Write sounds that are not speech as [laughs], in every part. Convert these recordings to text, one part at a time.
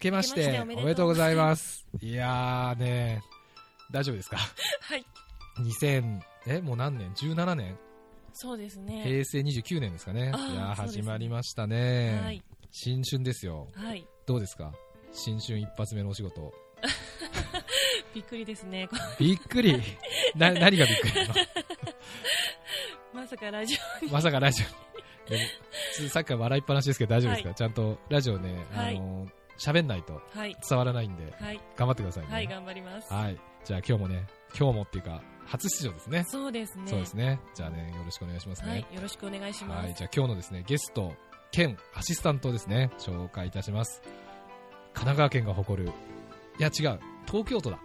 けまして明けましておめでとうございます。いやーね、大丈夫ですか？はい。2000、え、もう何年 ?17 年？そうですね。平成29年ですかね。いや始まりましたね。はい。新春ですよ。はい。どうですか？新春一発目のお仕事。[laughs] びっくりですね。びっくり。な、[laughs] 何がびっくりまさかラジまさかラジオ。さっきから笑いっぱなしですけど大丈夫ですか、はちゃんとラジオね、はいあのー喋んないと。伝わらないんで、はい。頑張ってくださいね。はい、頑張ります。はい。じゃあ今日もね、今日もっていうか、初出場ですね。そうですね。そうですね。じゃあね、よろしくお願いしますね。はい。よろしくお願いします。はい。じゃあ今日のですね、ゲスト、兼アシスタントをですね、紹介いたします。神奈川県が誇る、いや違う、東京都だ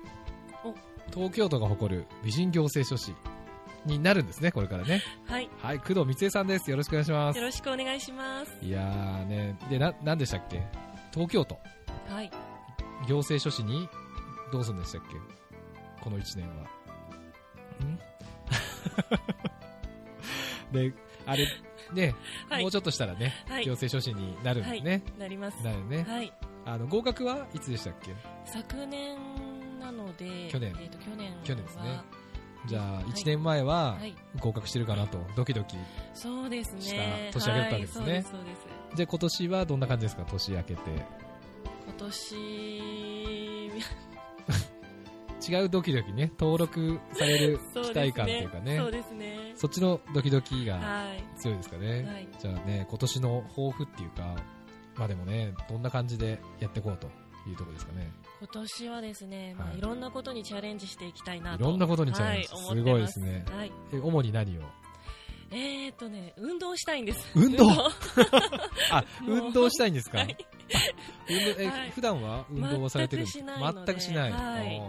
お。東京都が誇る美人行政書士になるんですね、これからね。はい。はい、工藤光恵さんです。よろしくお願いしますよ。ろしくお願いします。いやーね、で、な、なんでしたっけ？東京都、はい。行政書士に、どうするんでしたっけ？この1年は。ん？[laughs] で、あれ、ね、はいもうちょっとしたらね、はい行政書士になるんですね。なります。なるね。はい。あの、合格はいつでしたっけ？昨年なので、去年えっと、去年は。去年ですねじゃあ、い1年前ははい。合格してるかなと、ドキドキ。した年明けだったんですねはい、そうです、そうです。で、今年はどんな感じですか年明けて？今年、[laughs] 違うドキドキね、登録される [laughs] 期待感というかねそう、ですね。そっちのドキドキがはい。強いですかね。はい。じゃあね、今年の抱負っていうか、まあでもね、どんな感じでやっていこうというところですかね。今年はですね、まあ、はいいろんなことにチャレンジしていきたいないと。ろんなことにチャレンジ。はい、す。ごいですね。はい。え、主に何を？えーっとね、運動したいんです。運動？動。あ、運動したいんですか、はい。運動え、はい。普段は運動はされてるんです全くしないので。全くしない。はい。あ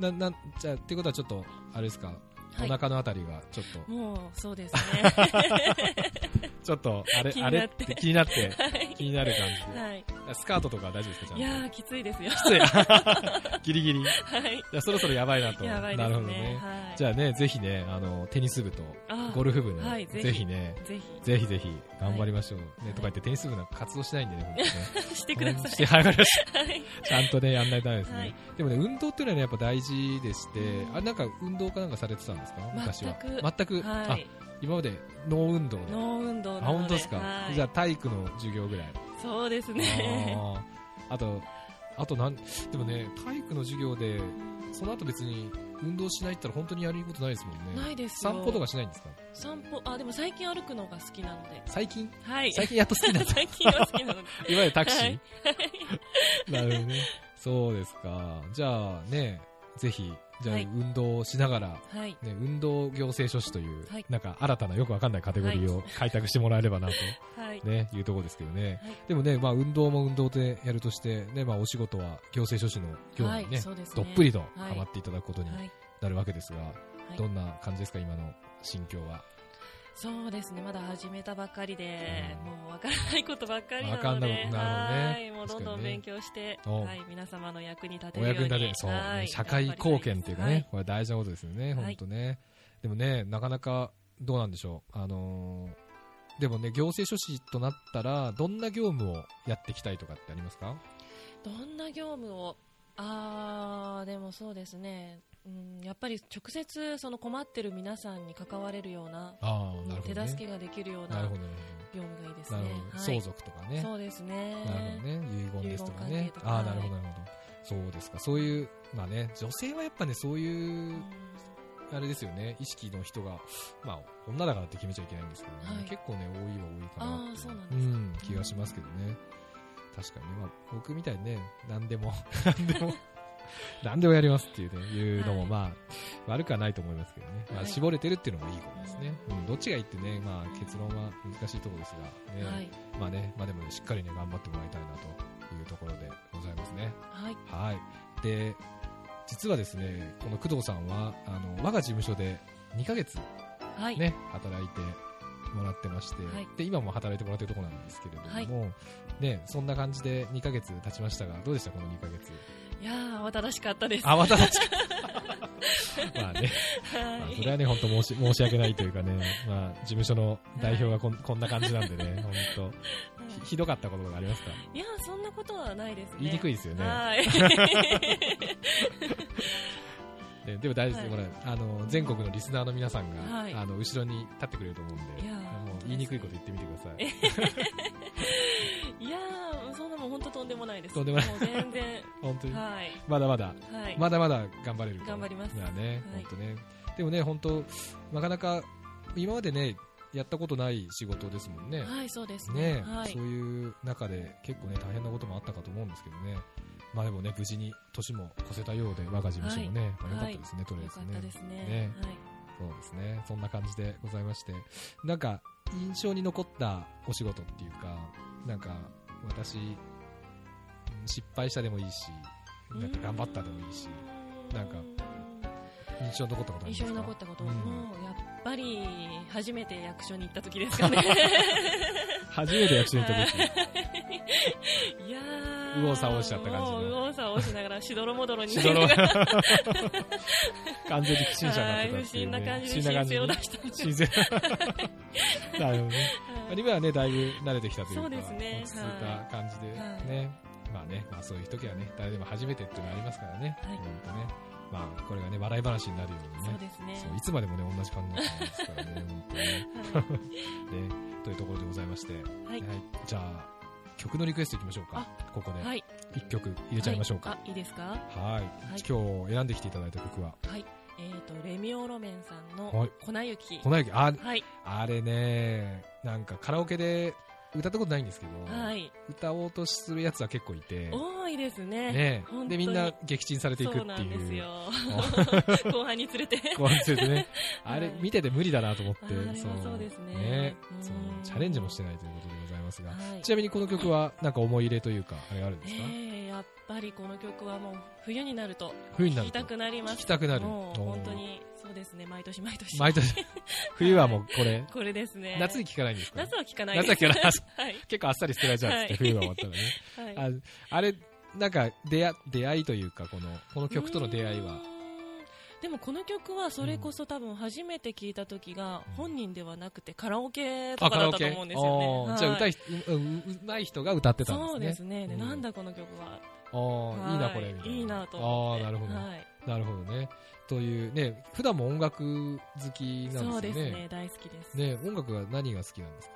ー。な、な、じゃあ、っていうことはちょっと、あれですか、はい。お腹のあたりがちょっと、もう、そうですね。ちょっと、あれ、あれなって気になって、はい気になる感じで。はい。スカートとかは大丈夫ですか？ちゃんと。いやー、きついですよ。きつい。[laughs] ギリギリ。いはい。や、そろそろやばいなと。やばいですね。なるほどね。はい。じゃあね、ぜひね、あの、テニス部とゴルフ部の、はいぜひぜひね、ぜぜひぜひ頑張りましょう。ね、とか言ってテニス部なんか活動しないんでね、[laughs] してくださして、はいしたい。はい。ちゃんとね、やんないとダメですね。はいでもね、運動っていうのはね、やっぱ大事でして、うんあれなんか運動かなんかされてたんですか？昔は。全く全く？あはい。、今までノー運動で。ノー運動あ、なので。本当ですか、はいじゃあ体育の授業ぐらい。そうですね。あと、あとなん、でもね、体育の授業で、その後別に運動しないったら本当にやることないですもんね。ないですよ。散歩とかしないんですか？散歩、あ、でも最近歩くのが好きなので。最近？はい。最近やっと好きなんですか最近は好きなので。いわゆるタクシー、はい [laughs] なるほどね。そうですか。じゃあね、ぜひ、じゃあはい運動をしながら、はい。ね、運動行政書士という、はいなんか新たなよくわかんないカテゴリーを開拓してもらえればなと、はい。ね、いうところですけどね。はいでもね、まあ運動も運動でやるとして、ね、まあお仕事は行政書士の業務にね、どっぷりとはいハマっていただくことにはい。なるわけですが、はいどんな感じですか、今の心境は？そうですね、まだ始めたばっかりで、うん。もうわからないことばっかりなので、ね。はい、もうどんどん勉強して、おはい、皆様の役に立ておるように。役に立て、そう、はい。社会貢献っていうかね、はいこれ大事なことですよね、はい。本当ね。でもね、なかなかどうなんでしょう。あのーでもね、行政書士となったら、どんな業務をやっていきたいとかってありますか？どんな業務を、あー、でもそうですね、うん、やっぱり直接その困ってる皆さんに関われるような、ああ、なるほ手ど、ね。助けができるような業務がいいです。ねなるほ。ど。はい相続とかね。そうですね。なるほどね。遺言ですとかねと。かああ、なはいるほど、なるほど。そうですか。そういう、まあね、女性はやっぱね、そういううんあれですよね、意識の人が、まあ、女だからって決めちゃいけないんですけどね、はい結構ね、多いは多いかなってそうなんうですかん、気がしますけどね。確かにね、まあ、僕みたいにね、何でも、[laughs] 何でも、[laughs] 何でもやりますっていうね、いうのも、はいまあ、悪くはないと思いますけどね。まあ、はい絞れてるっていうのもいいことですね。うん、どっちがいいってね、まあ、結論は難しいところですが、ね、はい。まあね、まあでもね、しっかりね、頑張ってもらいたいなというところでございますね。はい。はい。で、実はですね、この工藤さんは、あの、我が事務所で2ヶ月はい。ね、働いてもらってまして、はいで、今も働いてもらってるところなんですけれども、ね、そんな感じで2ヶ月経ちましたが、どうでしたこの2ヶ月？いやー、慌ただしかったです。あ、また確かまあね、はまあ、い。それはね、本当申し申し訳ないというかね、まあ、事務所の代表がこんこんな感じなんでね、本当。ひひどかったことがありますか？いやそんなことはないですね。言いにくいですよね。はい。[laughs] ねでも大丈夫です、はい。あの全国のリスナーの皆さんが、はい。あの後ろに立ってくれると思うんでもう言いにくいこと言ってみてくださいいやーそんなもん本当とんでもないです。とんでもない。う全然。[laughs] 本当に。はい。まだまだ。はい。まだまだ頑張れる。と頑張ります。まあね、はい。本当ね。でもね、本当なかなか、今までね、やったことない仕事ですもんね。はいそうですね。ね、はい。そういう中で結構ね、大変なこともあったかと思うんですけどね。まあでもね、無事に年も越せたようで、我が事務所もね、まあ、よかったですね、とりあえよずね。かったですね。ね。そうですね。そんな感じでございまして。なんか、印象に残ったお仕事っていうか、なんか、私、うん失敗したでもいいし、はいなんか頑張ったでもいいし、なんか印象に残ったこと印象に残ったこと、うん。もうやっぱり初めて役所に行った時ですかね。[laughs] 初めて役所に行った時、[laughs] いやー。右往左往しちゃった感じのもう右往左往しながらしどろもどろに。しどろ。なりながら完全に不審者になってたっていう、ね。な感じで不審な感じ申請を出したんです。[laughs] なるほどね。はい今はね、だいぶ慣れてきたというか、そうですね。落ち着いた感じではい。ね。まあね、まあそういう時はね、誰でも初めてっていうのがありますからね。はい。本当ね。まあこれがね、笑い話になるようにね。そうですね。そういつまでもね、同じ感じになってますからね、本当に [laughs] ね。というところでございまして、い。はい。じゃあ、曲のリクエストいきましょうか。ここで。はい。一曲入れちゃいましょうか。はい。あいいですか？はい。い。今日選んできていただいた曲は、はい。えっ、とレミオロメンさんのはい。粉雪。粉雪、あ、はい。あれね、なんかカラオケで歌ったことないんですけど、はい。歌おうとするやつは結構いて、多いですね。ねで、みんな撃沈されていくっていう。そうなんですよ。[laughs] 後半に連れて。ね、[laughs] あれはい。見てて無理だなと思って、あれはそう。ですね。うん。そうチャレンジもしてないということでございますが、はい。ちなみにこの曲はなんか思い入れというか、あれがあるんですか、えー、やっぱりこの曲はもう冬になると冬になると。聴きたくなります。聴きたくなる。本当にそうですね。毎年毎年。毎年、[laughs] 冬はもうこれ、これですね。夏に聴かないんですか？夏は聴かない夏は聴かない。[laughs] はい。結構あっさり捨てられちゃうんですって、はい。冬が終わったらね。はい。ああれ、なんか出会出会いというか、このこの曲との出会いうは。でもこの曲はそれこそ多分初めて聞いた時が本人ではなくてカラオケとかだったと思うんですよね。じゃあ歌はい。いうううまい人が歌ってたんですね。そうですね。なんだこの曲は。あーいいな、これ。はいみたい。いいなと思って。ああ、なるほど、はいなるほどね。というね、普段も音楽好きなんそうでよね。ですすね大好きですね、音楽は何が好きなんですか？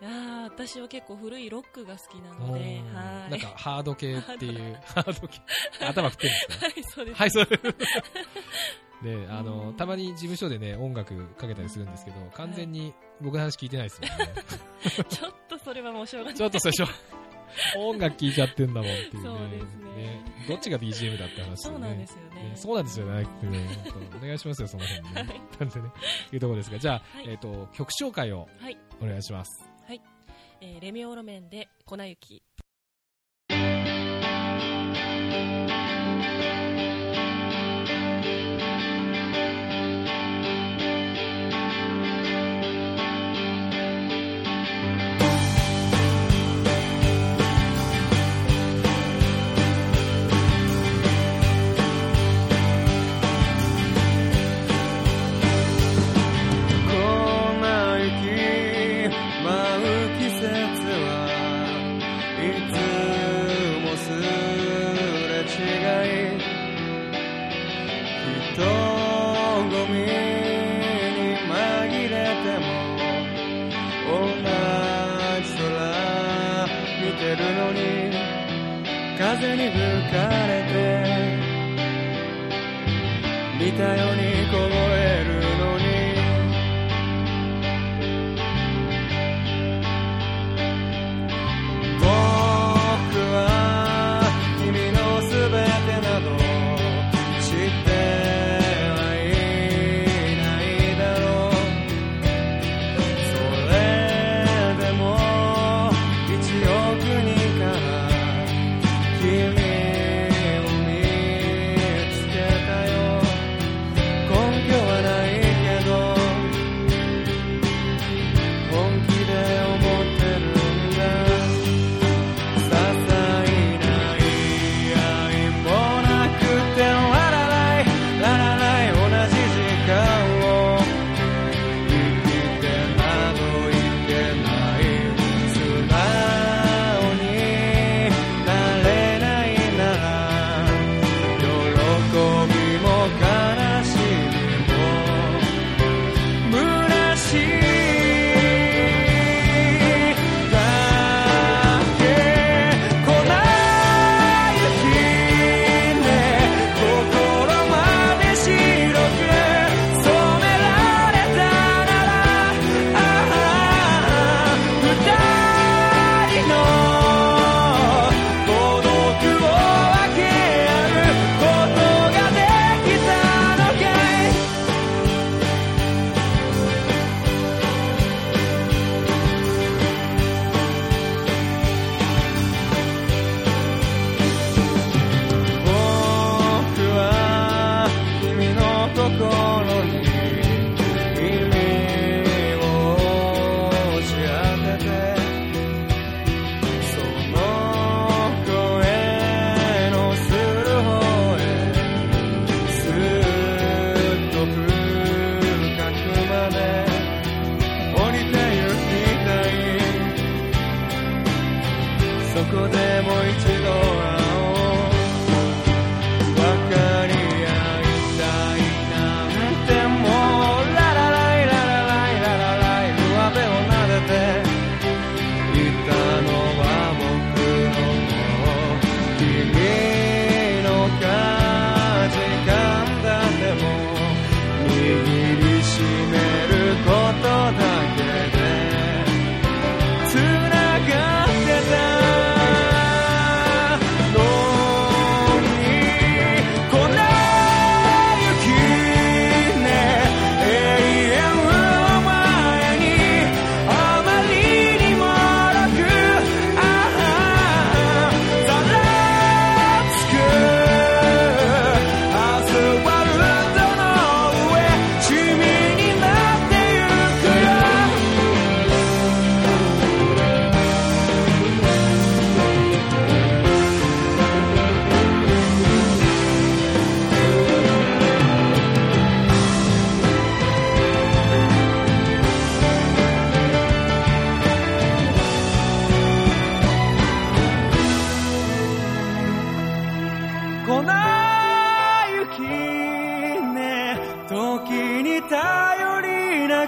いやー私は結構古いロックが好きなのでうんはいなんかハード系っていう、ハード系。頭振ってるんですかはいそうですはい、そう。で、[laughs] あの、うんたまに事務所でね、音楽かけたりするんですけど、完全に僕の話聞いてないですもんね。[laughs] ちょっとそれはもうしょうがないちょっと最初、[laughs] 音楽聴いちゃってんだもんっていうね。そうですね。どっちが BGM だって話そうなんですよね。ねそうなんですよね。[laughs] お願いしますよ、その辺ね。はい。なんでね、いうところですが、じゃあ、はい。えっ、と、曲紹介をはい、お願いします。えーレミオロメンで粉雪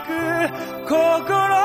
く心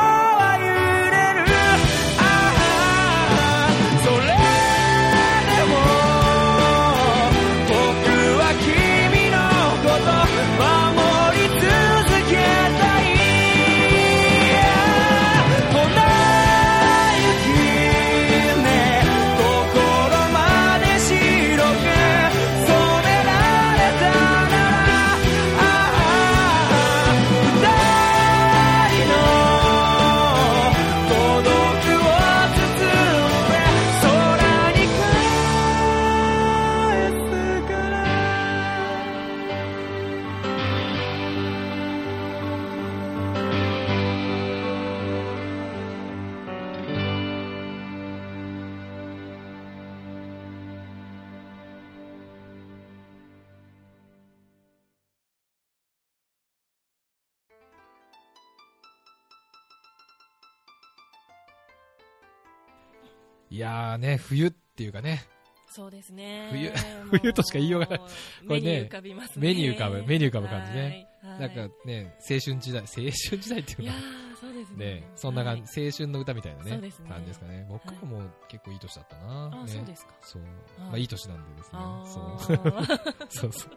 いやーね、冬っていうかね、そうですね。冬冬としか言いようがないこれね目に浮かびますね。目に浮かぶ目に浮かぶ感じねはい。なんかね、青春時代、青春時代っていうか、ーそうですね。ね、そんな感じ、青春の歌みたいなね感じですかね。僕はもう結構いい年だったな。そうですか。そう。あまあいい年なんでですね。あそう。ー [laughs] そうそう。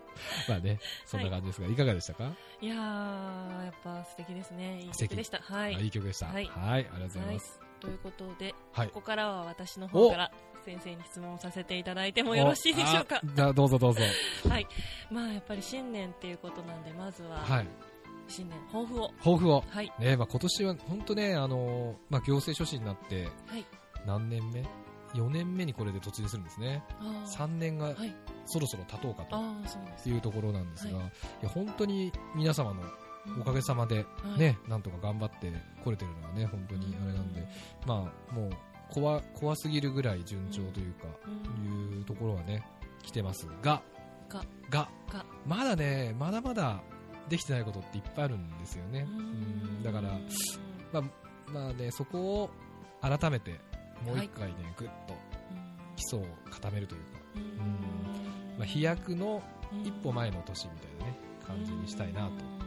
まあね、そんな感じですが、いかがでしたか？いやー、やっぱ素敵ですね。いい素敵曲でした。はい。あいい曲でした。は。はいいありがとうございます。ということで、はいここからは私の方から先生に質問させていただいてもよろしいでしょうか？お。あだどうぞどうぞ。[laughs] はい。まあやっぱり新年っていうことなんで、まずははい。新年抱負を。抱負を。はい。ね、まあ今年は本当ね、あのーまあ行政書士になって、はい。何年目 ?4 年目にこれで突入するんですね。あー3年がはい。そろそろ経とうかと。いうところなんですが、はいい、や本当に皆様のおかげさまではい。ね、なんとか頑張ってこれてるのはね、本当にあれなんで、まあもう怖怖すぎるぐらい順調というか、うん。いうところはね、来てますが、がが、が。まだね、まだまだできてないことっていっぱいあるんですよね。ううんだから、まあ、まあね、そこを改めて、もう一回ね、ぐっと基礎を固めるというか、まあ、飛躍の一歩前の年みたいなね、感じにしたいなと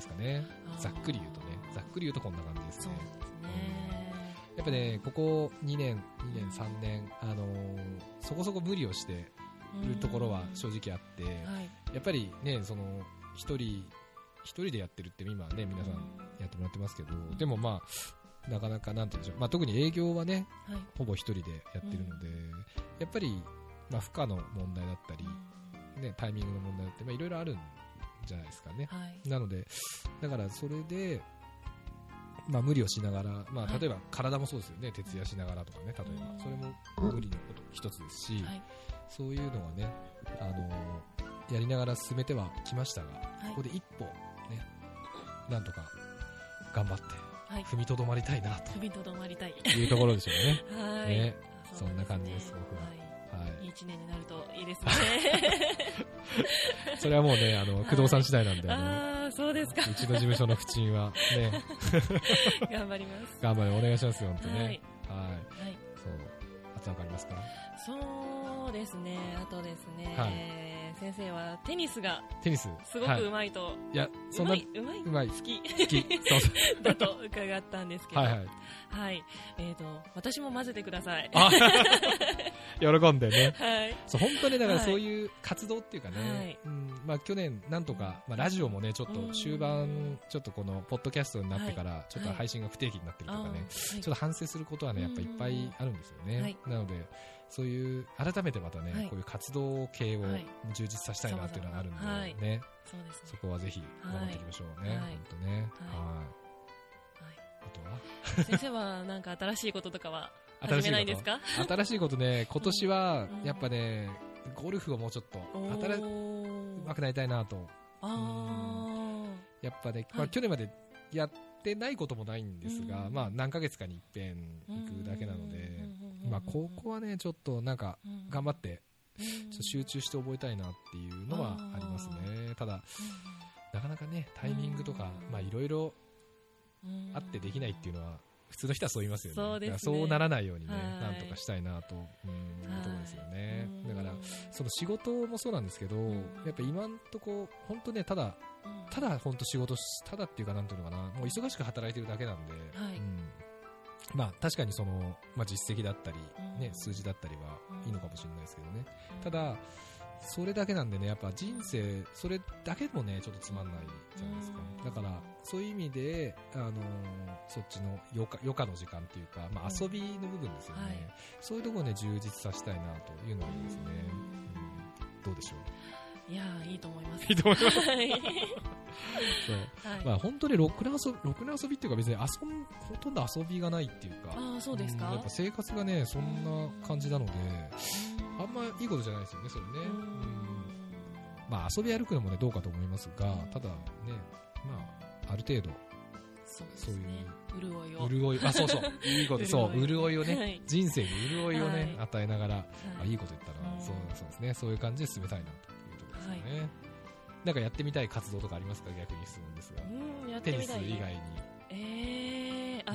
ですかね。ざっくり言うとね、ざっくり言うとこんな感じですね。ね。やっぱね、ここ2年、2年、3年、あのーそこそこ無理をしてるところは正直あって、はい。やっぱりね、その、一人、一人でやってるって今ね、皆さんやってもらってますけど、でもまあ、なかなかなんて言うんでしょう、まあ特に営業はね、はい。ほぼ一人でやってるので、やっぱり、まあ負荷の問題だったり、ね、タイミングの問題だって、まあいろいろあるんじゃないですかね。はい。なので、だからそれで、まあ無理をしながら、まはいあ例えば体もそうですよね、徹夜しながらとかね、例えうんば。それも無理のこと一つですし、はい。そういうのはね、あのやりながら進めてはきましたが、はいここで一歩、ね、なんとか頑張ってはい。踏みとどまりたいな踏みとどまりたい。というところでしょうね。[laughs] はい。ねあそんな感じです僕はは。はいい。いい一年になるといいですね。い。[laughs] それはもうね、あの、はい工藤さん次第なんで、あああ、そうですか。の、うちの事務所の不沈はね、[laughs] 頑張ります。頑張りお願いしますよ、本当ね。はい。はい。はい。そう。あとわかりますか？そうですね。あとですね。はい先生はテニスがテニス。すごはいくうまいと、いや、そんまい、うまい、うまい好き？好き。そう。[laughs] だと伺ったんですけど。はいはい。はい。えっ、と、私も混ぜてください。あ喜んでね。[laughs] はい。そう、本当にだからはいそういう活動っていうかね、はい。うん、まあ去年なんとか、まあラジオもね、ちょっと終盤、ちょっとこのポッドキャストになってから、ちょっと配信が不定期になってるとかね、ちょっと反省することはね、やっぱいっぱいあるんですよね。はい。なので、そういう、改めてまたね、はい。こういう活動系をはい。充実させたいなっていうのがあるんで、はい。ね、そ。こはぜひ頑張っていきましょうね。はい。本当ね。はい。はい。あとは？[laughs] 先生はなんか新しいこととかは？新しいこと。新しいことね、[laughs] 今年はうん、やっぱね、ゴルフをもうちょっと、お新うーまくなりたいなと。あやっぱね、まあ、はい去年までやってないこともないんですが、うん。まあ、何ヶ月かに一遍ー行くだけなので、うんまあ、ここはね、ちょっとなんか、頑張って、うん。ちょっと集中して覚えたいなっていうのはありますね。ただ、なかなかね、タイミングとか、うん。まあ、いろいろうん。あってできないっていうのは、普通の人はそう言いますよね。そうね。そうならないようにね、はい。なんとかしたいなと、うん、いうところですよね。うんだから、その仕事もそうなんですけど、やっぱ今んとこ、本当ね、ただ、ただ本当仕事しただっていうか、なんていうのかな、もう忙しく働いてるだけなんで、はい。うん。まあ確かにその、まあ実績だったり、ね、数字だったりはいいのかもしれないですけどね。ただ、それだけなんでね、やっぱ人生、それだけもね、ちょっとつまんないじゃないですか。だから、そういう意味で、あのーそっちの余暇余暇の時間っていうか、まあうん遊びの部分ですよね。はいそういうところをね、充実させたいなというのはありますね。うんどうでしょう？いやーいいと思います。いいと思いますはい。[laughs] そうはいまあ本当にろくな遊び、ろくな遊びっていうか別に遊ん、ほとんど遊びがないっていうか。ああ、そうですか？んやっぱ生活がね、そんな感じなので、あんまいいことじゃないですよね、それね。ううんんまあ遊び歩くのもね、どうかと思いますが、ただね、まあ、ある程度、そうですそういうね。潤いを。潤い、あ、そうそう、[laughs] いいこと、そう、潤いをね、はい人生に潤いをね、はい与えながら、はいあいいこと言ったら、うんそうそうですね、そういう感じで進めたいなというところですよね。なんかやってみたい活動とかありますか？逆に質問ですが。うん、やってテニスみたい、ね。以外に。えー、あ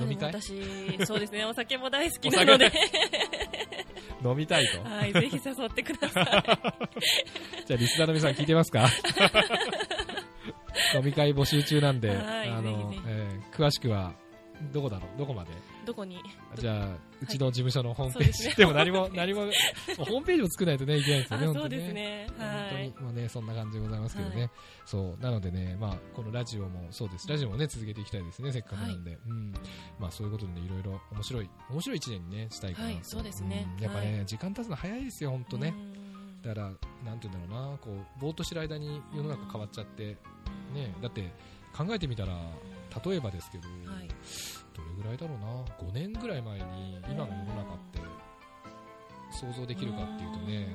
飲み会私、そうですね、[laughs] お酒も大好きなので、飲みたいと？はい、ぜひ誘ってください。[laughs] じゃあ、リスナーの皆さん聞いてますか？[laughs] 飲み会募集中なんで、はいあのえー詳しくは、どこだろう？どこまで？どこに？じゃあ、うちの事務所のホームページ。そうでも何も、何も、[laughs] ホームページを作らないとね、いけないですよね、本当にあそうですね。はい。本当に、もうね、そんな感じでございますけどね。はいそう。なのでね、まあ、このラジオもそうです。ラジオもね、続けていきたいですね、せっかくなんで。うん。まあ、そういうことでね、いろいろ面白い、面白い一年にね、したいかなそうですねんやっぱね、は時間経つの早いですよ、本当ね。うんだから、なんて言うんだろうな、こう、ぼーっとしてる間に世の中変わっちゃって、ね、だって、考えてみたら、例えばですけど、はい。どれぐらいだろうな、5年ぐらい前に、今の世の中って、想像できるかっていうとね、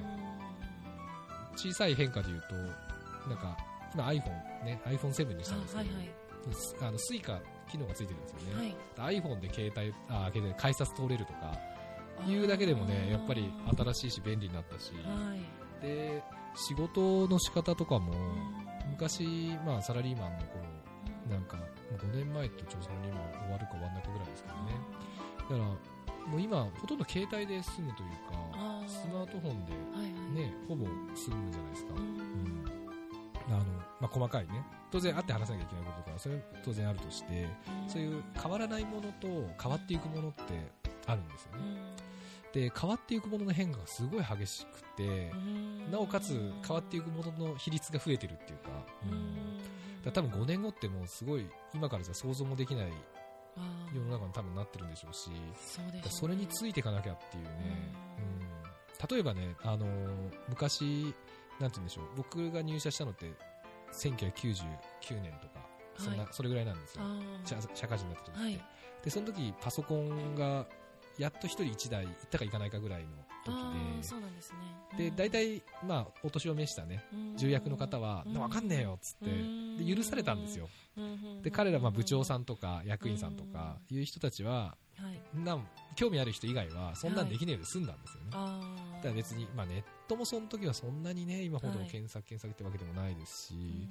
小さい変化で言うと、なんか、今 iPhone ね、iPhone7 にしたんですけど、あはいの Suica 機能がついてるんですよね。はい。iPhone で携帯、あ、携帯改札通れるとか、いうだけでもね、やっぱり新しいし便利になったし、はい。で、仕事の仕方とかも、昔、まあサラリーマンの頃、なんか、もう5年前とちょうどサラリーマン終わるか終わんないかぐらいですけどね。だから、もう今、ほとんど携帯で済むというか、スマートフォンではいはい。ね、ほぼ済むじゃないですか。ううんん。あの、まあ、細かいね。当然会って話さなきゃいけないこととか、それは当然あるとして、そういう変わらないものと変わっていくものってあるんですよね。で、変わっていくものの変化がすごい激しくて、なおかつ変わっていくものの比率が増えてるっていうか、うんだ多分5年後ってもうすごい今からじゃ想像もできない世の中に多分なってるんでしょうし、そうですね。それについていかなきゃっていうね、うん、例えばね、あのー昔、なんて言うんでしょう、僕が入社したのって1999年とか、そんな、はい。それぐらいなんですよ。あ社社会人になった時って、はい。で、その時パソコンがやっと一人一台行ったか行かないかぐらいの時あーそうなんですね。で、で、大体、まあ、お年を召したね、重役の方は、わかんねえよっつって、で、許されたんですよ。で、彼ら、まあ、部長さんとか、役員さんとか、いう人たちは、はいなん興味ある人以外は、そんなんできねえで済んだんですよね。あだから別に、まあ、ネットもその時はそんなにね、今ほど検索、検索ってわけでもないですし、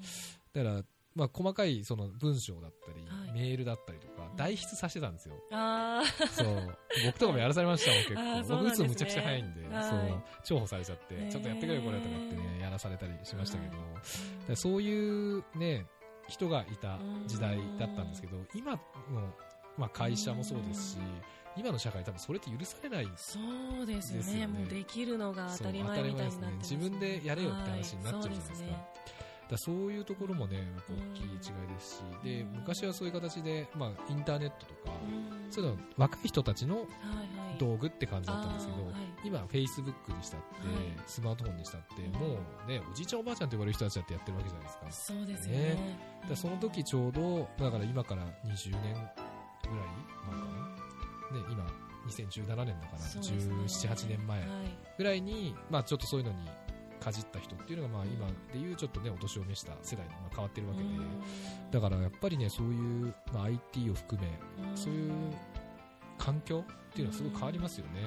だから、まあ、細かいその文章だったり、はい。メールだったりとか、代筆させてたんですよ。あー。そう。僕とかもやらされましたもん、結あー構。そうなんですね。僕打つのむちゃくちゃ早いんで、はい。そう。重宝されちゃって、ちょっとやってくれよ、これとかってね、やらされたりしましたけど、だからそういうね、人がいた時代だったんですけど、今の、まあ、会社もそうですし、今の社会多分それって許されないそうですですよね。ねもうできるのが当たり前みたいになってます、ね。自分でやれよって話になっちゃうじゃないですか。はい。そうだそういうところもね、大きい違いですし、で、昔はそういう形で、まあ、インターネットとか、うん。そういうの若い人たちのはいはい。道具って感じだったんですけど、あーはい。今、フェイスブックにしたって、はい。スマートフォンにしたって、うん。もうね、おじいちゃんおばあちゃんと呼ばれる人たちだってやってるわけじゃないですか。そうですよね。ね。だその時ちょうど、だから今から20年ぐらいなのかな。ね、今、2017年だから、ね。17、8年前はい。ぐらいに、まあちょっとそういうのにかじった人っていうのが、まあ今でいうちょっとね、お年を召した世代にまあ変わってるわけで、だからやっぱりね、そういう、まあ、IT を含め、うん。そういう環境っていうのはすごい変わりますよね。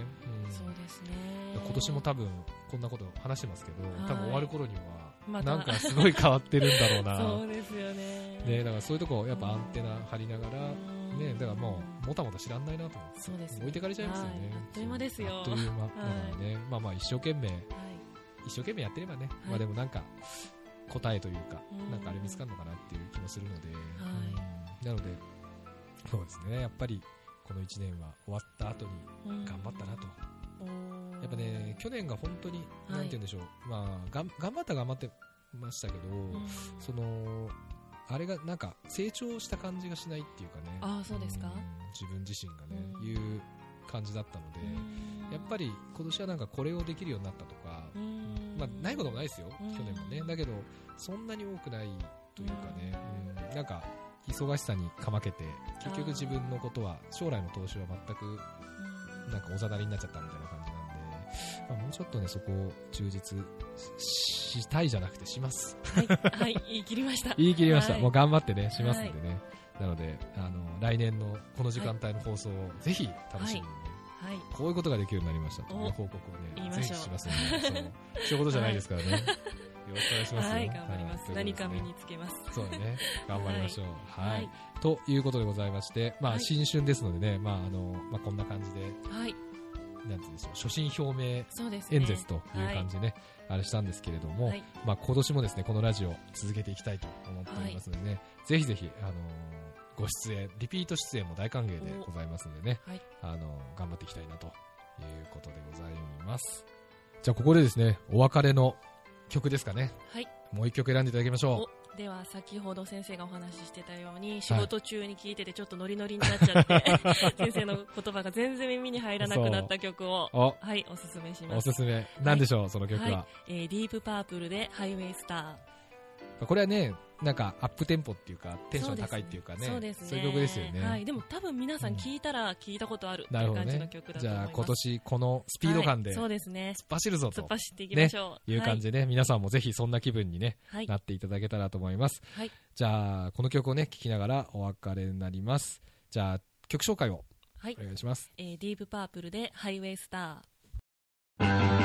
うん。そうですね。今年も多分こんなこと話してますけど、はい。多分終わる頃には、また。なんかすごい変わってるんだろうな。[laughs] そうですよね。ね、だからそういうとこやっぱアンテナ張りながら、うん。ね、だからもう、もたもた知らんないなと思って。そうですね。置いてかれちゃいますよね。はい。あっという間。ですよあっという間。だからね、まあまあ一生懸命、はい一生懸命やってればね、い。まあでもなんか答えというか、うん。なんかあれ見つかるのかなっていう気もするので、なので、そうですね、やっぱりこの1年は終わった後にうん。頑張ったなと。やっぱね、去年が本当に、はい。なんて言うんでしょう、まあ、がん頑張った頑張ってましたけど、うん。その、あれがなんか成長した感じがしないっていうかね、あーそうですか？ん。自分自身がね、うん。いう感じだったので、やっぱり今年はなんかこれをできるようになったとか、うんまあ、ないこともないですよ、うん去年もね。だけど、そんなに多くないというかね、うんなんか、忙しさにかまけて、結局自分のことは、将来の投資は全く、なんかおざなりになっちゃったみたいな感じなんで、まあ、もうちょっとね、そこを充実ししたいじゃなくてします。はい、はい、言い切りました。言い切りました。はいもう頑張ってね、しますんでね。なので、あの、来年のこの時間帯の放送をぜひ楽しみにね、はい、こういうことができるようになりましたというお報告をね、ぜひしますので、そう。一言じゃないですからね。よろしくお願いしますよ。はい、頑張ります。はい何か身につけます。そうだね。頑張りましょう。はい。はいということでございまして、まあ、はい新春ですのでね、まあ、あの、まあ、こんな感じで、はい、なんていうんでしょう、所信表明。演説という感じでね、あれしたんですけれども、はい、まあ、今年もですね、このラジオ続けていきたいと思っておりますのでね、ぜひぜひ、あのーご出演、リピート出演も大歓迎でございますのでね、はいあのー頑張っていきたいなということでございます。じゃあ、ここでですね、お別れの曲ですかね。はい。もう一曲選んでいただきましょおでは先ほど先生がお話ししてたように仕事中に聞いててちょっとノリノリになっちゃって、[laughs] 先生の言葉が全然耳に入らなくなった曲をはいおすすめしまおすすすめ。なんでしょう、その曲は。はえーディープパープルでハイウェイスタこれはね、なんかアップテンポっていうか、テンション高いっていうかね、ーそうですね。そういう曲ですよね。はい、でも多分皆さん聞いたら聞いたことあるってないう感じのね曲。だとじ思います。ゃあ今年このスピード感ではい。そう突っですね。走るぞと。突っ走っていきましょう、いう感じでね、皆さんもぜひそんな気分にね、はい、なっていただけたらと思います。はい。じゃあ、この曲をね、聴きながらお別れになります。じゃあ、曲紹介をはい。お願いします。えーディープパープルでハイウェイスター